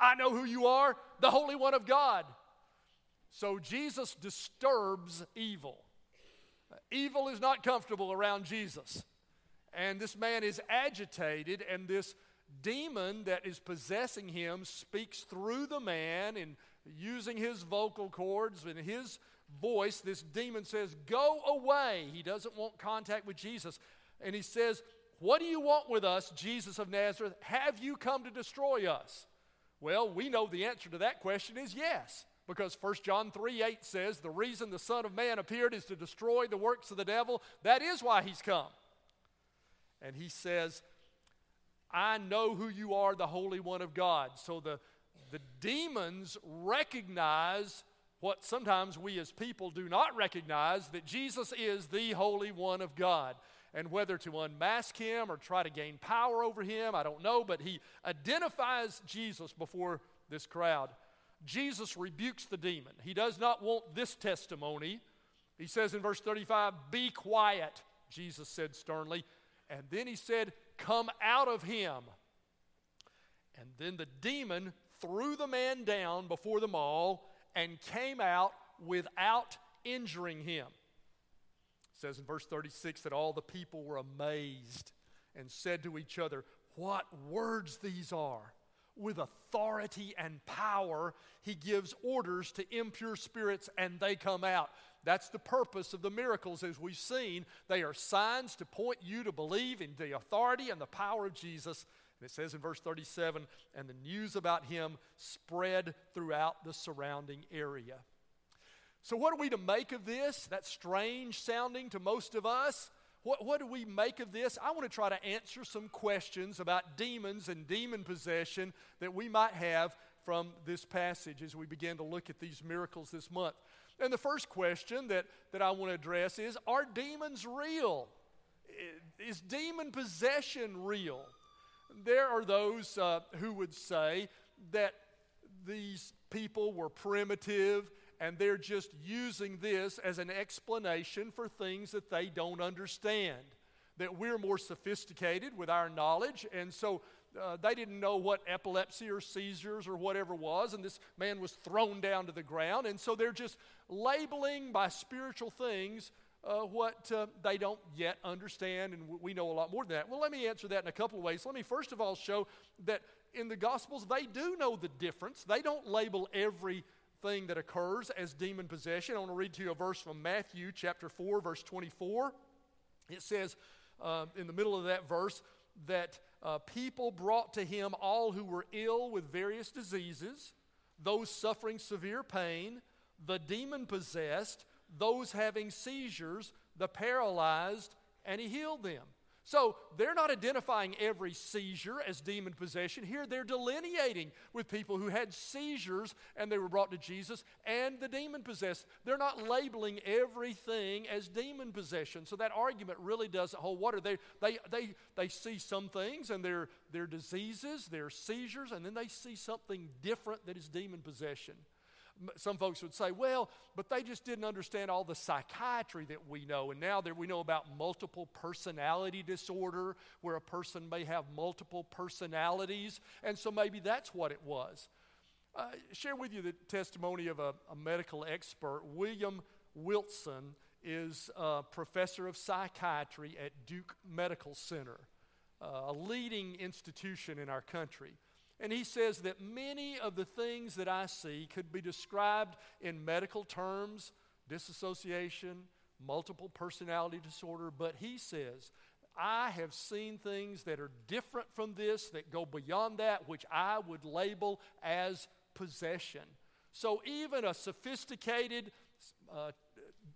I know who you are, the Holy One of God. So Jesus disturbs evil. Evil is not comfortable around Jesus. And this man is agitated, and this demon that is possessing him speaks through the man and using his vocal cords and his voice. This demon says, Go away. He doesn't want contact with Jesus. And he says, What do you want with us, Jesus of Nazareth? Have you come to destroy us? Well, we know the answer to that question is yes. Because 1 John 3 8 says, The reason the Son of Man appeared is to destroy the works of the devil. That is why he's come. And he says, I know who you are, the Holy One of God. So the, the demons recognize what sometimes we as people do not recognize that Jesus is the Holy One of God. And whether to unmask him or try to gain power over him, I don't know, but he identifies Jesus before this crowd. Jesus rebukes the demon. He does not want this testimony. He says in verse 35, Be quiet, Jesus said sternly. And then he said, Come out of him. And then the demon threw the man down before them all and came out without injuring him. Says in verse 36 that all the people were amazed and said to each other, What words these are! With authority and power, he gives orders to impure spirits and they come out. That's the purpose of the miracles, as we've seen. They are signs to point you to believe in the authority and the power of Jesus. And it says in verse 37 and the news about him spread throughout the surrounding area. So, what are we to make of this? That's strange sounding to most of us. What, what do we make of this? I want to try to answer some questions about demons and demon possession that we might have from this passage as we begin to look at these miracles this month. And the first question that, that I want to address is Are demons real? Is demon possession real? There are those uh, who would say that these people were primitive and they're just using this as an explanation for things that they don't understand. That we're more sophisticated with our knowledge, and so uh, they didn't know what epilepsy or seizures or whatever was, and this man was thrown down to the ground. And so they're just labeling by spiritual things uh, what uh, they don't yet understand, and we know a lot more than that. Well, let me answer that in a couple of ways. Let me first of all show that in the Gospels, they do know the difference. They don't label everything that occurs as demon possession. I want to read to you a verse from Matthew chapter 4, verse 24. It says uh, in the middle of that verse that uh, people brought to him all who were ill with various diseases, those suffering severe pain, the demon possessed, those having seizures, the paralyzed, and he healed them. So they're not identifying every seizure as demon possession. Here they're delineating with people who had seizures and they were brought to Jesus and the demon possessed. They're not labeling everything as demon possession. So that argument really doesn't hold water. They, they, they, they see some things and they're, they're diseases, they're seizures, and then they see something different that is demon possession some folks would say, well, but they just didn't understand all the psychiatry that we know. And now that we know about multiple personality disorder, where a person may have multiple personalities. And so maybe that's what it was. Uh, share with you the testimony of a, a medical expert. William Wilson is a professor of psychiatry at Duke Medical Center, uh, a leading institution in our country. And he says that many of the things that I see could be described in medical terms disassociation, multiple personality disorder, but he says, I have seen things that are different from this, that go beyond that, which I would label as possession. So even a sophisticated uh,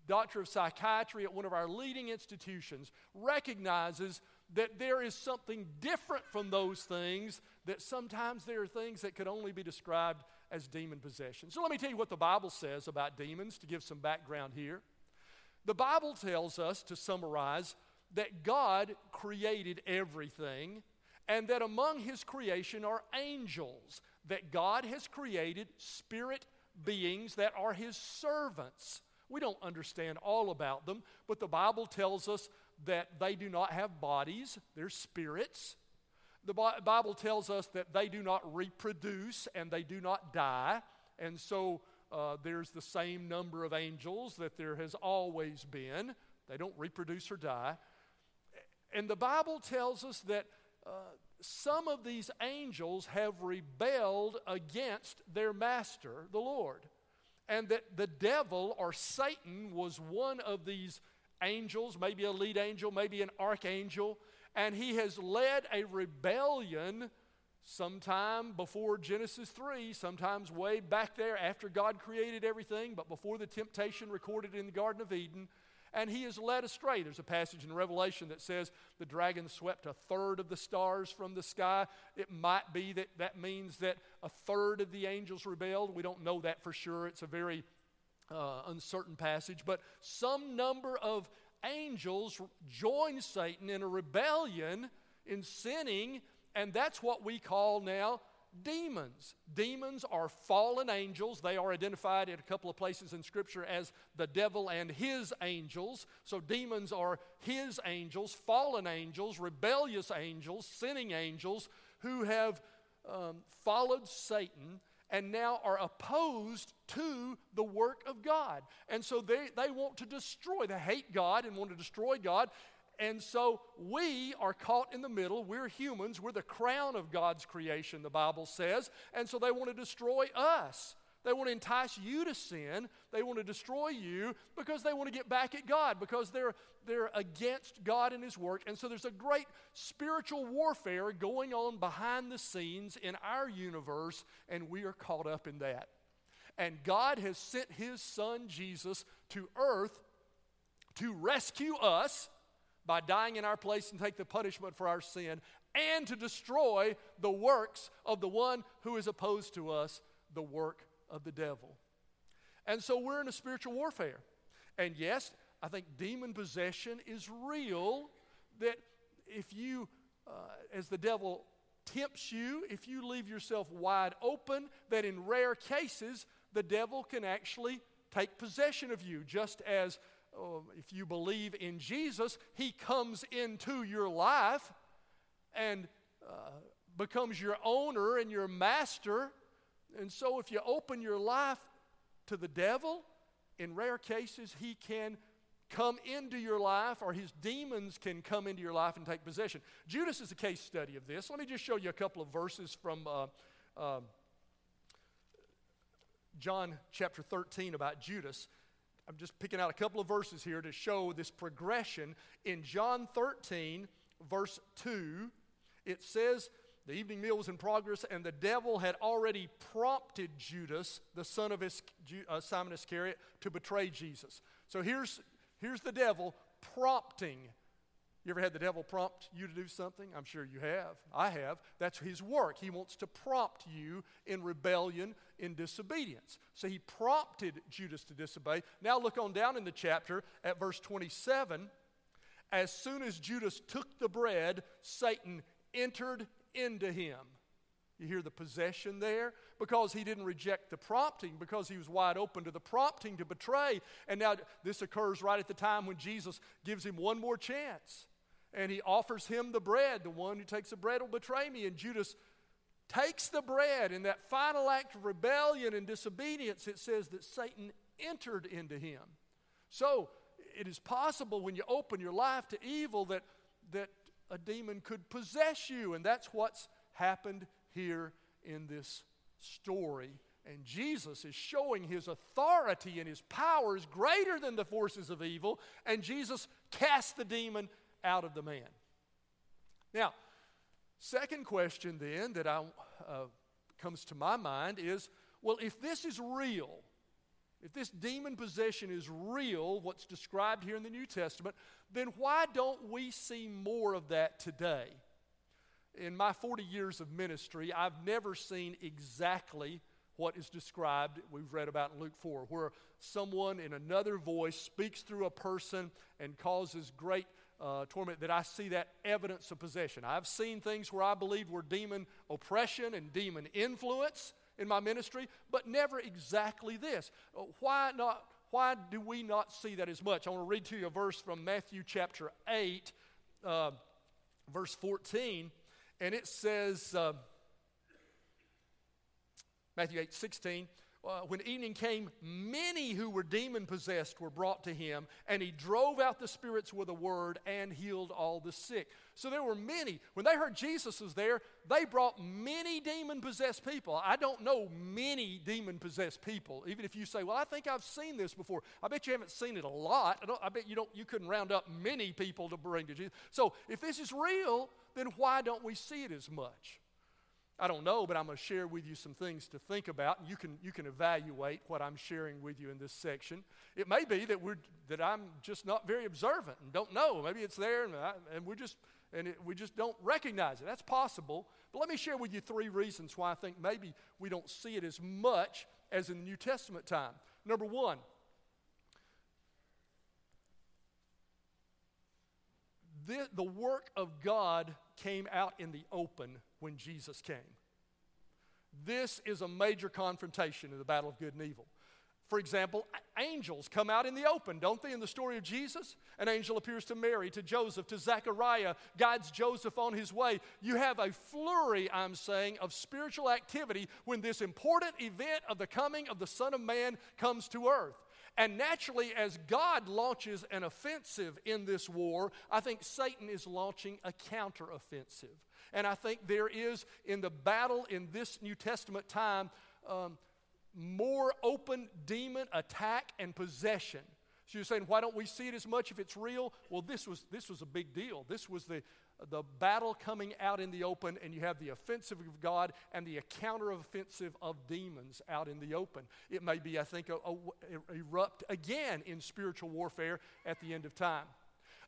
doctor of psychiatry at one of our leading institutions recognizes that there is something different from those things, that sometimes there are things that could only be described as demon possession. So let me tell you what the Bible says about demons to give some background here. The Bible tells us, to summarize, that God created everything and that among his creation are angels, that God has created spirit beings that are his servants. We don't understand all about them, but the Bible tells us that they do not have bodies, they're spirits. The Bible tells us that they do not reproduce and they do not die. And so uh, there's the same number of angels that there has always been. They don't reproduce or die. And the Bible tells us that uh, some of these angels have rebelled against their master, the Lord. And that the devil or Satan was one of these angels, maybe a lead angel, maybe an archangel, and he has led a rebellion sometime before Genesis 3, sometimes way back there after God created everything, but before the temptation recorded in the Garden of Eden. And he is led astray. There's a passage in Revelation that says the dragon swept a third of the stars from the sky. It might be that that means that a third of the angels rebelled. We don't know that for sure. It's a very uh, uncertain passage. But some number of angels joined Satan in a rebellion, in sinning, and that's what we call now demons. Demons are fallen angels. They are identified in a couple of places in Scripture as the devil and his angels. So demons are his angels, fallen angels, rebellious angels, sinning angels who have um, followed Satan and now are opposed to the work of God. And so they, they want to destroy, they hate God and want to destroy God. And so we are caught in the middle. We're humans. We're the crown of God's creation, the Bible says. And so they want to destroy us. They want to entice you to sin. They want to destroy you because they want to get back at God, because they're, they're against God and His work. And so there's a great spiritual warfare going on behind the scenes in our universe, and we are caught up in that. And God has sent His Son Jesus to earth to rescue us by dying in our place and take the punishment for our sin, and to destroy the works of the one who is opposed to us, the work of the devil. And so we're in a spiritual warfare. And yes, I think demon possession is real. That if you, uh, as the devil tempts you, if you leave yourself wide open, that in rare cases, the devil can actually take possession of you, just as uh, if you believe in Jesus, he comes into your life and uh, becomes your owner and your master and so, if you open your life to the devil, in rare cases, he can come into your life or his demons can come into your life and take possession. Judas is a case study of this. Let me just show you a couple of verses from uh, uh, John chapter 13 about Judas. I'm just picking out a couple of verses here to show this progression. In John 13, verse 2, it says, the evening meal was in progress, and the devil had already prompted Judas, the son of uh, Simon Iscariot, to betray Jesus. So here's, here's the devil prompting. You ever had the devil prompt you to do something? I'm sure you have. I have. That's his work. He wants to prompt you in rebellion, in disobedience. So he prompted Judas to disobey. Now look on down in the chapter at verse 27. As soon as Judas took the bread, Satan entered into him. You hear the possession there? Because he didn't reject the prompting, because he was wide open to the prompting to betray. And now this occurs right at the time when Jesus gives him one more chance. And he offers him the bread. The one who takes the bread will betray me. And Judas takes the bread. In that final act of rebellion and disobedience, it says that Satan entered into him. So it is possible when you open your life to evil that, that a demon could possess you. And that's what's happened here in this story. And Jesus is showing his authority and his power is greater than the forces of evil. And Jesus casts the demon out of the man. Now, second question then that I, uh, comes to my mind is well, if this is real, if this demon possession is real, what's described here in the New Testament, then why don't we see more of that today? In my 40 years of ministry, I've never seen exactly what is described, we've read about in Luke 4, where someone in another voice speaks through a person and causes great uh, torment, that I see that evidence of possession. I've seen things where I believe were demon oppression and demon influence in my ministry, but never exactly this. Uh, why not? Why do we not see that as much? I want to read to you a verse from Matthew chapter 8, uh, verse 14. and it says, uh, Matthew 8 16, uh, when evening came, many who were demon possessed were brought to him, and he drove out the spirits with a word and healed all the sick. So there were many. When they heard Jesus was there, they brought many demon possessed people. I don't know many demon possessed people. Even if you say, "Well, I think I've seen this before," I bet you haven't seen it a lot. I, I bet you don't. You couldn't round up many people to bring to Jesus. So if this is real, then why don't we see it as much? I don't know, but I'm going to share with you some things to think about, and you can, you can evaluate what I'm sharing with you in this section. It may be that, we're, that I'm just not very observant and don't know. Maybe it's there, and, I, and we're just, and it, we just don't recognize it. That's possible. But let me share with you three reasons why I think maybe we don't see it as much as in the New Testament time. Number one, the, the work of God came out in the open when Jesus came. This is a major confrontation in the battle of good and evil. For example, angels come out in the open, don't they, in the story of Jesus? An angel appears to Mary, to Joseph, to Zechariah, guides Joseph on his way. You have a flurry, I'm saying, of spiritual activity when this important event of the coming of the Son of Man comes to earth. And naturally, as God launches an offensive in this war, I think Satan is launching a counteroffensive. And I think there is in the battle in this New Testament time um, more open demon attack and possession. So you're saying, why don't we see it as much if it's real? Well, this was, this was a big deal. This was the, the battle coming out in the open, and you have the offensive of God and the counteroffensive of demons out in the open. It may be, I think, a, a, erupt again in spiritual warfare at the end of time.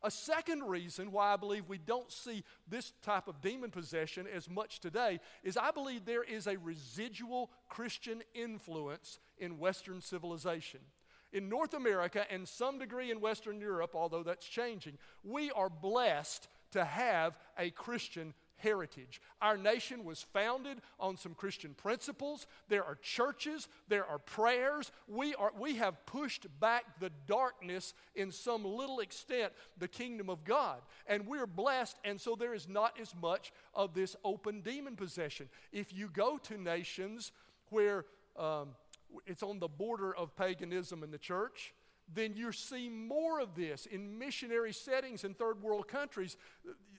A second reason why I believe we don't see this type of demon possession as much today is I believe there is a residual Christian influence in Western civilization. In North America and some degree in Western Europe, although that's changing, we are blessed to have a Christian heritage. Our nation was founded on some Christian principles. There are churches, there are prayers. We, are, we have pushed back the darkness in some little extent, the kingdom of God. And we're blessed, and so there is not as much of this open demon possession. If you go to nations where um, it's on the border of paganism in the church, then you see more of this in missionary settings in third world countries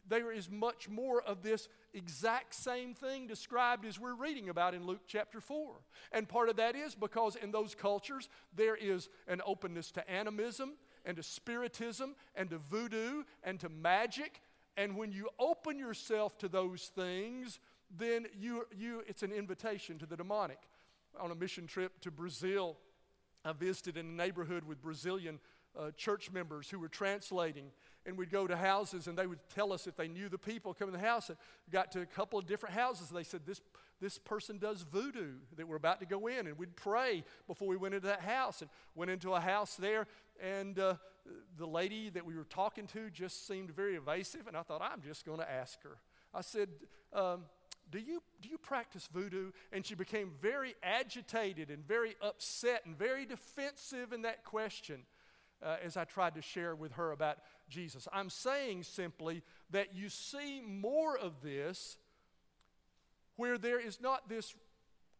there is much more of this exact same thing described as we're reading about in Luke chapter 4. And part of that is because in those cultures there is an openness to animism and to spiritism and to voodoo and to magic. And when you open yourself to those things, then you, you, it's an invitation to the demonic. On a mission trip to Brazil, I visited in a neighborhood with Brazilian uh, church members who were translating and we'd go to houses and they would tell us if they knew the people coming to the house. And got to a couple of different houses and they said, this, this person does voodoo that we're about to go in. And we'd pray before we went into that house and went into a house there. And uh, the lady that we were talking to just seemed very evasive. And I thought, I'm just going to ask her. I said, um, do you, do you practice voodoo? And she became very agitated and very upset and very defensive in that question uh, as I tried to share with her about Jesus. I'm saying simply that you see more of this where there is not this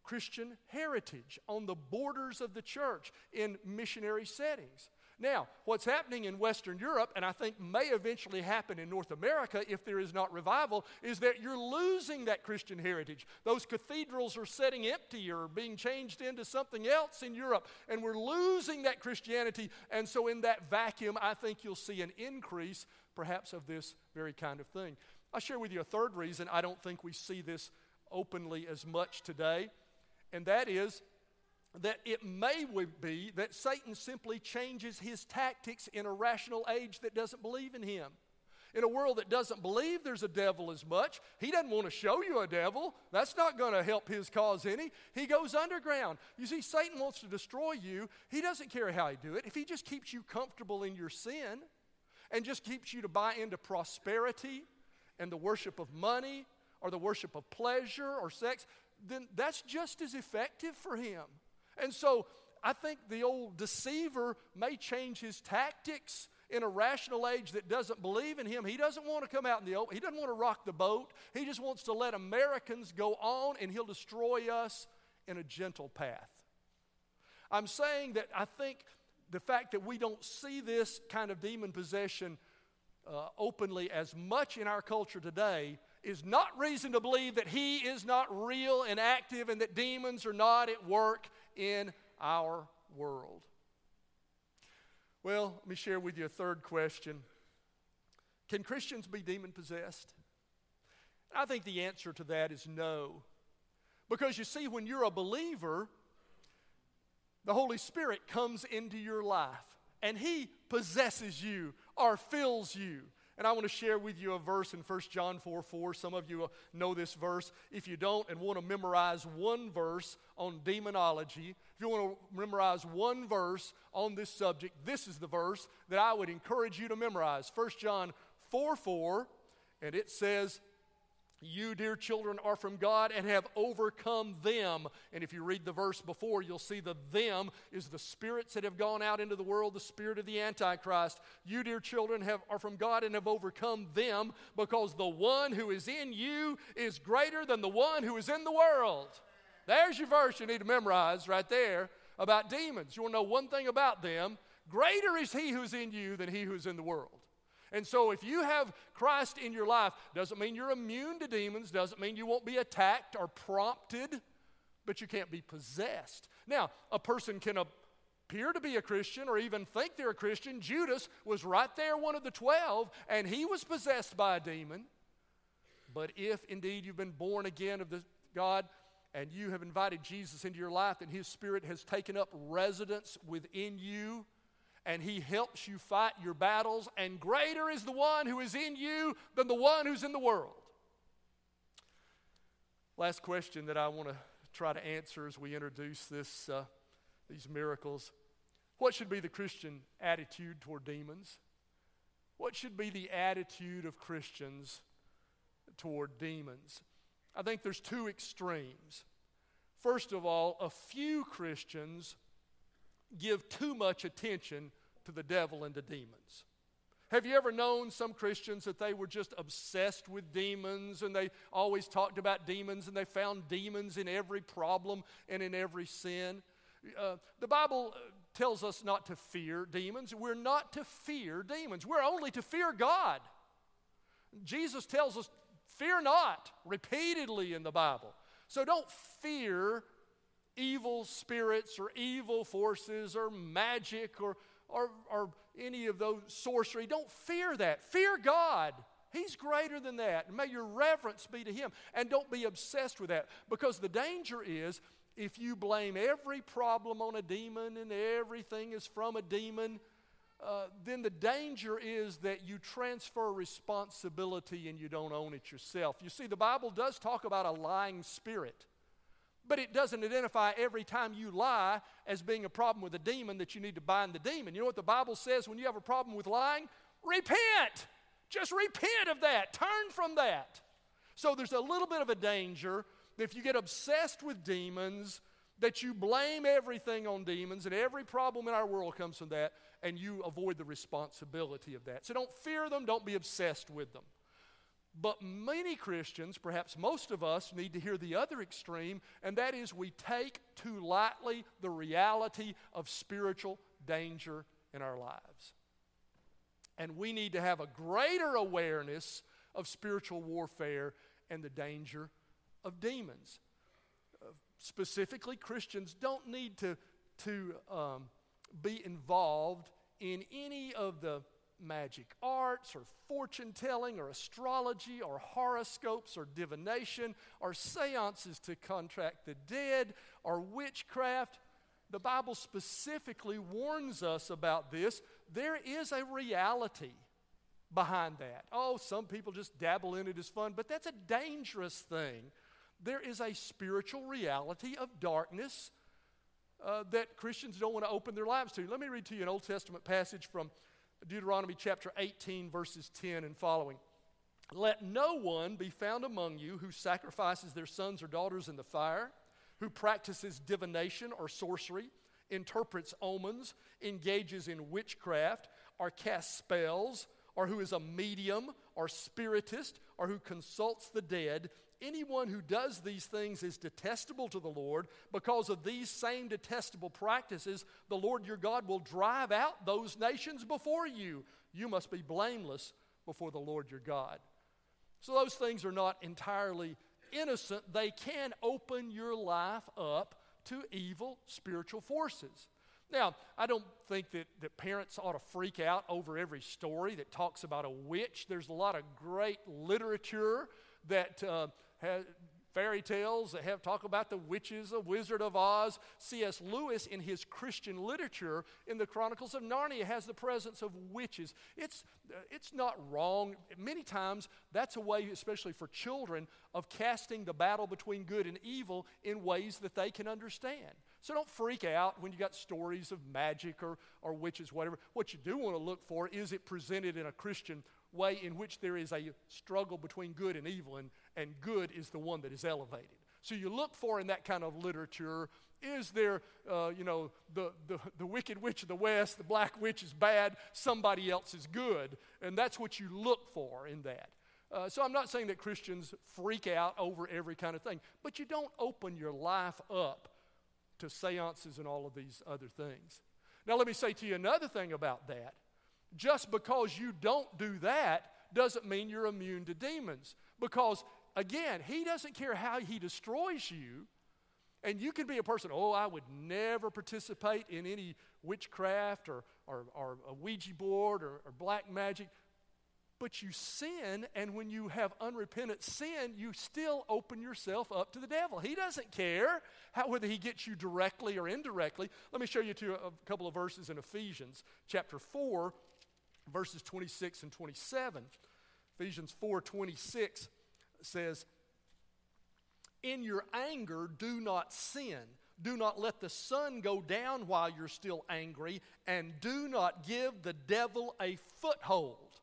Christian heritage on the borders of the church in missionary settings. Now, what's happening in Western Europe, and I think may eventually happen in North America if there is not revival, is that you're losing that Christian heritage. Those cathedrals are sitting empty or being changed into something else in Europe, and we're losing that Christianity. And so, in that vacuum, I think you'll see an increase, perhaps, of this very kind of thing. I'll share with you a third reason I don't think we see this openly as much today, and that is that it may be that Satan simply changes his tactics in a rational age that doesn't believe in him. In a world that doesn't believe there's a devil as much, he doesn't want to show you a devil. That's not going to help his cause any. He goes underground. You see, Satan wants to destroy you. He doesn't care how he do it. If he just keeps you comfortable in your sin and just keeps you to buy into prosperity and the worship of money or the worship of pleasure or sex, then that's just as effective for him. And so I think the old deceiver may change his tactics in a rational age that doesn't believe in him, he doesn't want to come out in the open. He doesn't want to rock the boat. He just wants to let Americans go on and he'll destroy us in a gentle path. I'm saying that I think the fact that we don't see this kind of demon possession uh, openly as much in our culture today is not reason to believe that he is not real and active and that demons are not at work in our world. Well, let me share with you a third question Can Christians be demon possessed? I think the answer to that is no. Because you see, when you're a believer, the Holy Spirit comes into your life and He possesses you or fills you. And I want to share with you a verse in 1 John 4 4. Some of you know this verse. If you don't and want to memorize one verse on demonology, if you want to memorize one verse on this subject, this is the verse that I would encourage you to memorize. 1 John 4 4, and it says, you, dear children, are from God and have overcome them. And if you read the verse before, you'll see the them is the spirits that have gone out into the world, the spirit of the Antichrist. You, dear children, have, are from God and have overcome them because the one who is in you is greater than the one who is in the world. There's your verse you need to memorize right there about demons. You want to know one thing about them greater is he who's in you than he who's in the world. And so, if you have Christ in your life, doesn't mean you're immune to demons, doesn't mean you won't be attacked or prompted, but you can't be possessed. Now, a person can appear to be a Christian or even think they're a Christian. Judas was right there, one of the twelve, and he was possessed by a demon. But if indeed you've been born again of the God, and you have invited Jesus into your life, and His Spirit has taken up residence within you, and He helps you fight your battles, and greater is the one who is in you than the one who's in the world. Last question that I want to try to answer as we introduce this, uh, these miracles. What should be the Christian attitude toward demons? What should be the attitude of Christians toward demons? I think there's two extremes. First of all, a few Christians give too much attention to the devil and the demons. Have you ever known some Christians that they were just obsessed with demons and they always talked about demons and they found demons in every problem and in every sin? Uh, the Bible uh, tells us not to fear demons. We're not to fear demons. We're only to fear God. Jesus tells us, fear not, repeatedly in the Bible. So don't fear evil spirits or evil forces or magic or, or, or any of those sorcery. Don't fear that. Fear God. He's greater than that. May your reverence be to Him. And don't be obsessed with that. Because the danger is if you blame every problem on a demon and everything is from a demon, uh, then the danger is that you transfer responsibility and you don't own it yourself. You see, the Bible does talk about a lying spirit. But it doesn't identify every time you lie as being a problem with a demon that you need to bind the demon. You know what the Bible says when you have a problem with lying? Repent. Just repent of that. Turn from that. So there's a little bit of a danger that if you get obsessed with demons, that you blame everything on demons and every problem in our world comes from that and you avoid the responsibility of that. So don't fear them, don't be obsessed with them. But many Christians, perhaps most of us, need to hear the other extreme, and that is we take too lightly the reality of spiritual danger in our lives. And we need to have a greater awareness of spiritual warfare and the danger of demons. Uh, specifically, Christians don't need to, to um, be involved in any of the magic arts or fortune telling or astrology or horoscopes or divination or seances to contract the dead or witchcraft. The Bible specifically warns us about this. There is a reality behind that. Oh, some people just dabble in it as fun, but that's a dangerous thing. There is a spiritual reality of darkness uh, that Christians don't want to open their lives to. Let me read to you an Old Testament passage from Deuteronomy chapter 18, verses 10 and following. Let no one be found among you who sacrifices their sons or daughters in the fire, who practices divination or sorcery, interprets omens, engages in witchcraft, or casts spells, or who is a medium, or spiritist, or who consults the dead, anyone who does these things is detestable to the Lord. Because of these same detestable practices, the Lord your God will drive out those nations before you. You must be blameless before the Lord your God. So, those things are not entirely innocent, they can open your life up to evil spiritual forces. Now, I don't think that, that parents ought to freak out over every story that talks about a witch. There's a lot of great literature that uh, has, fairy tales that have talk about the witches, the Wizard of Oz. C.S. Lewis, in his Christian literature, in the Chronicles of Narnia, has the presence of witches. It's, uh, it's not wrong. Many times, that's a way, especially for children, of casting the battle between good and evil in ways that they can understand. So don't freak out when you got stories of magic or, or witches, whatever. What you do want to look for is it presented in a Christian way in which there is a struggle between good and evil, and, and good is the one that is elevated. So you look for in that kind of literature is there, uh, you know, the, the, the wicked witch of the West, the black witch is bad, somebody else is good. And that's what you look for in that. Uh, so I'm not saying that Christians freak out over every kind of thing, but you don't open your life up to seances and all of these other things. Now, let me say to you another thing about that. Just because you don't do that doesn't mean you're immune to demons. Because, again, He doesn't care how He destroys you. And you can be a person, oh, I would never participate in any witchcraft or, or, or a Ouija board or, or black magic but you sin, and when you have unrepentant sin, you still open yourself up to the devil. He doesn't care how, whether he gets you directly or indirectly. Let me show you two, a couple of verses in Ephesians chapter 4, verses 26 and 27. Ephesians 4 26 says, In your anger, do not sin. Do not let the sun go down while you're still angry, and do not give the devil a foothold.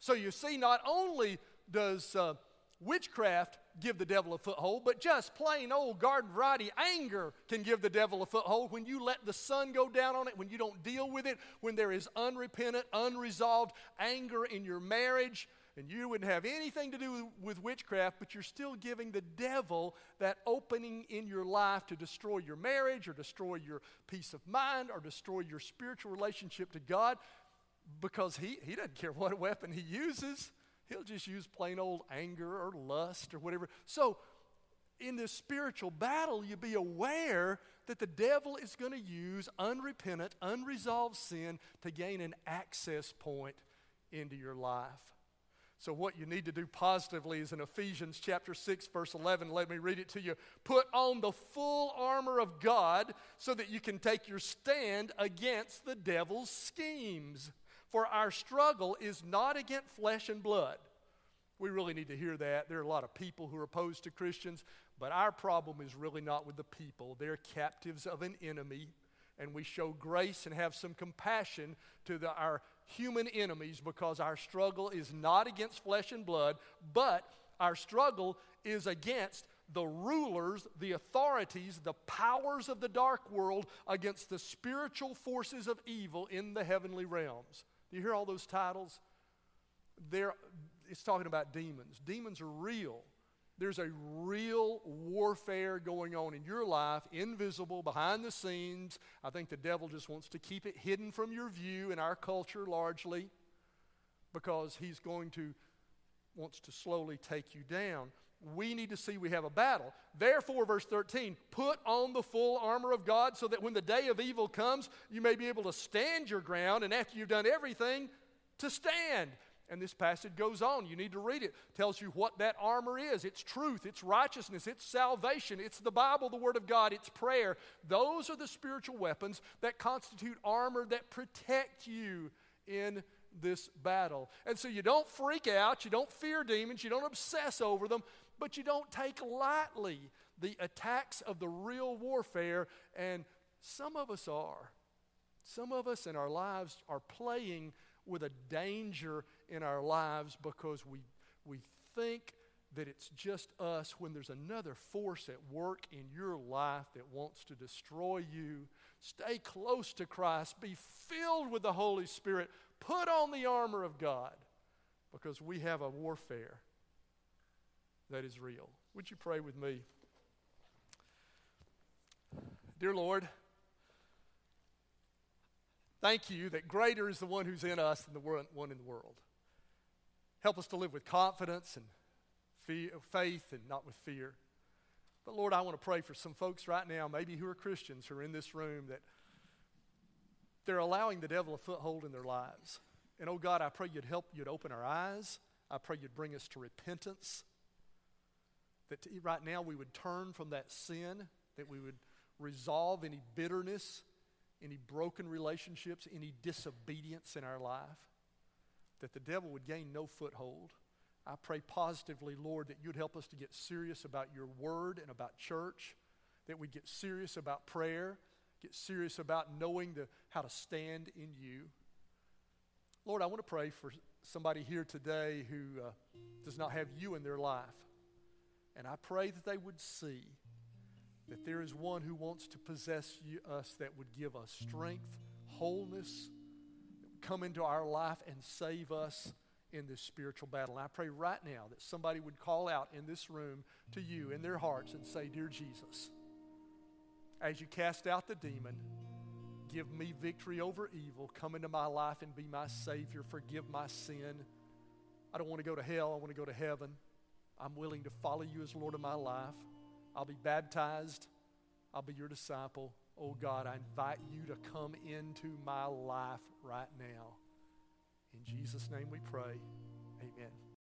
So you see, not only does uh, witchcraft give the devil a foothold, but just plain old garden variety anger can give the devil a foothold when you let the sun go down on it, when you don't deal with it, when there is unrepentant, unresolved anger in your marriage. And you wouldn't have anything to do with witchcraft, but you're still giving the devil that opening in your life to destroy your marriage or destroy your peace of mind or destroy your spiritual relationship to God because he, he doesn't care what weapon he uses. He'll just use plain old anger or lust or whatever. So, in this spiritual battle, you be aware that the devil is going to use unrepentant, unresolved sin to gain an access point into your life. So, what you need to do positively is in Ephesians chapter 6, verse 11. Let me read it to you. Put on the full armor of God so that you can take your stand against the devil's schemes. For our struggle is not against flesh and blood. We really need to hear that. There are a lot of people who are opposed to Christians, but our problem is really not with the people. They're captives of an enemy, and we show grace and have some compassion to the, our human enemies because our struggle is not against flesh and blood, but our struggle is against the rulers, the authorities, the powers of the dark world, against the spiritual forces of evil in the heavenly realms. Do you hear all those titles? There, it's talking about demons. Demons are real. There's a real warfare going on in your life, invisible, behind the scenes. I think the devil just wants to keep it hidden from your view in our culture largely because he's going to wants to slowly take you down. We need to see we have a battle. Therefore, verse 13, put on the full armor of God so that when the day of evil comes, you may be able to stand your ground, and after you've done everything, to stand. And this passage goes on. You need to read it. Tells you what that armor is. It's truth, it's righteousness, it's salvation, it's the Bible, the Word of God, it's prayer. Those are the spiritual weapons that constitute armor that protect you in this battle. And so you don't freak out, you don't fear demons, you don't obsess over them, but you don't take lightly the attacks of the real warfare. And some of us are. Some of us in our lives are playing with a danger in our lives because we, we think that it's just us when there's another force at work in your life that wants to destroy you. Stay close to Christ. Be filled with the Holy Spirit. put on the armor of God because we have a warfare that is real. Would you pray with me? Dear Lord, thank you that greater is the one who's in us than the one in the world. Help us to live with confidence and faith and not with fear. But Lord, I want to pray for some folks right now, maybe who are Christians who are in this room, that they're allowing the devil a foothold in their lives. And oh God, I pray you'd help, you'd open our eyes. I pray you'd bring us to repentance. That right now we would turn from that sin, that we would resolve any bitterness, any broken relationships, any disobedience in our life, that the devil would gain no foothold. I pray positively, Lord, that you'd help us to get serious about your word and about church, that we get serious about prayer, get serious about knowing the, how to stand in you. Lord, I want to pray for somebody here today who uh, does not have you in their life. And I pray that they would see that there is one who wants to possess you, us that would give us strength, wholeness, come into our life and save us in this spiritual battle. And I pray right now that somebody would call out in this room to you in their hearts and say, Dear Jesus, as you cast out the demon, give me victory over evil. Come into my life and be my Savior. Forgive my sin. I don't want to go to hell, I want to go to heaven. I'm willing to follow you as Lord of my life. I'll be baptized. I'll be your disciple. Oh God, I invite you to come into my life right now. In Jesus' name we pray. Amen.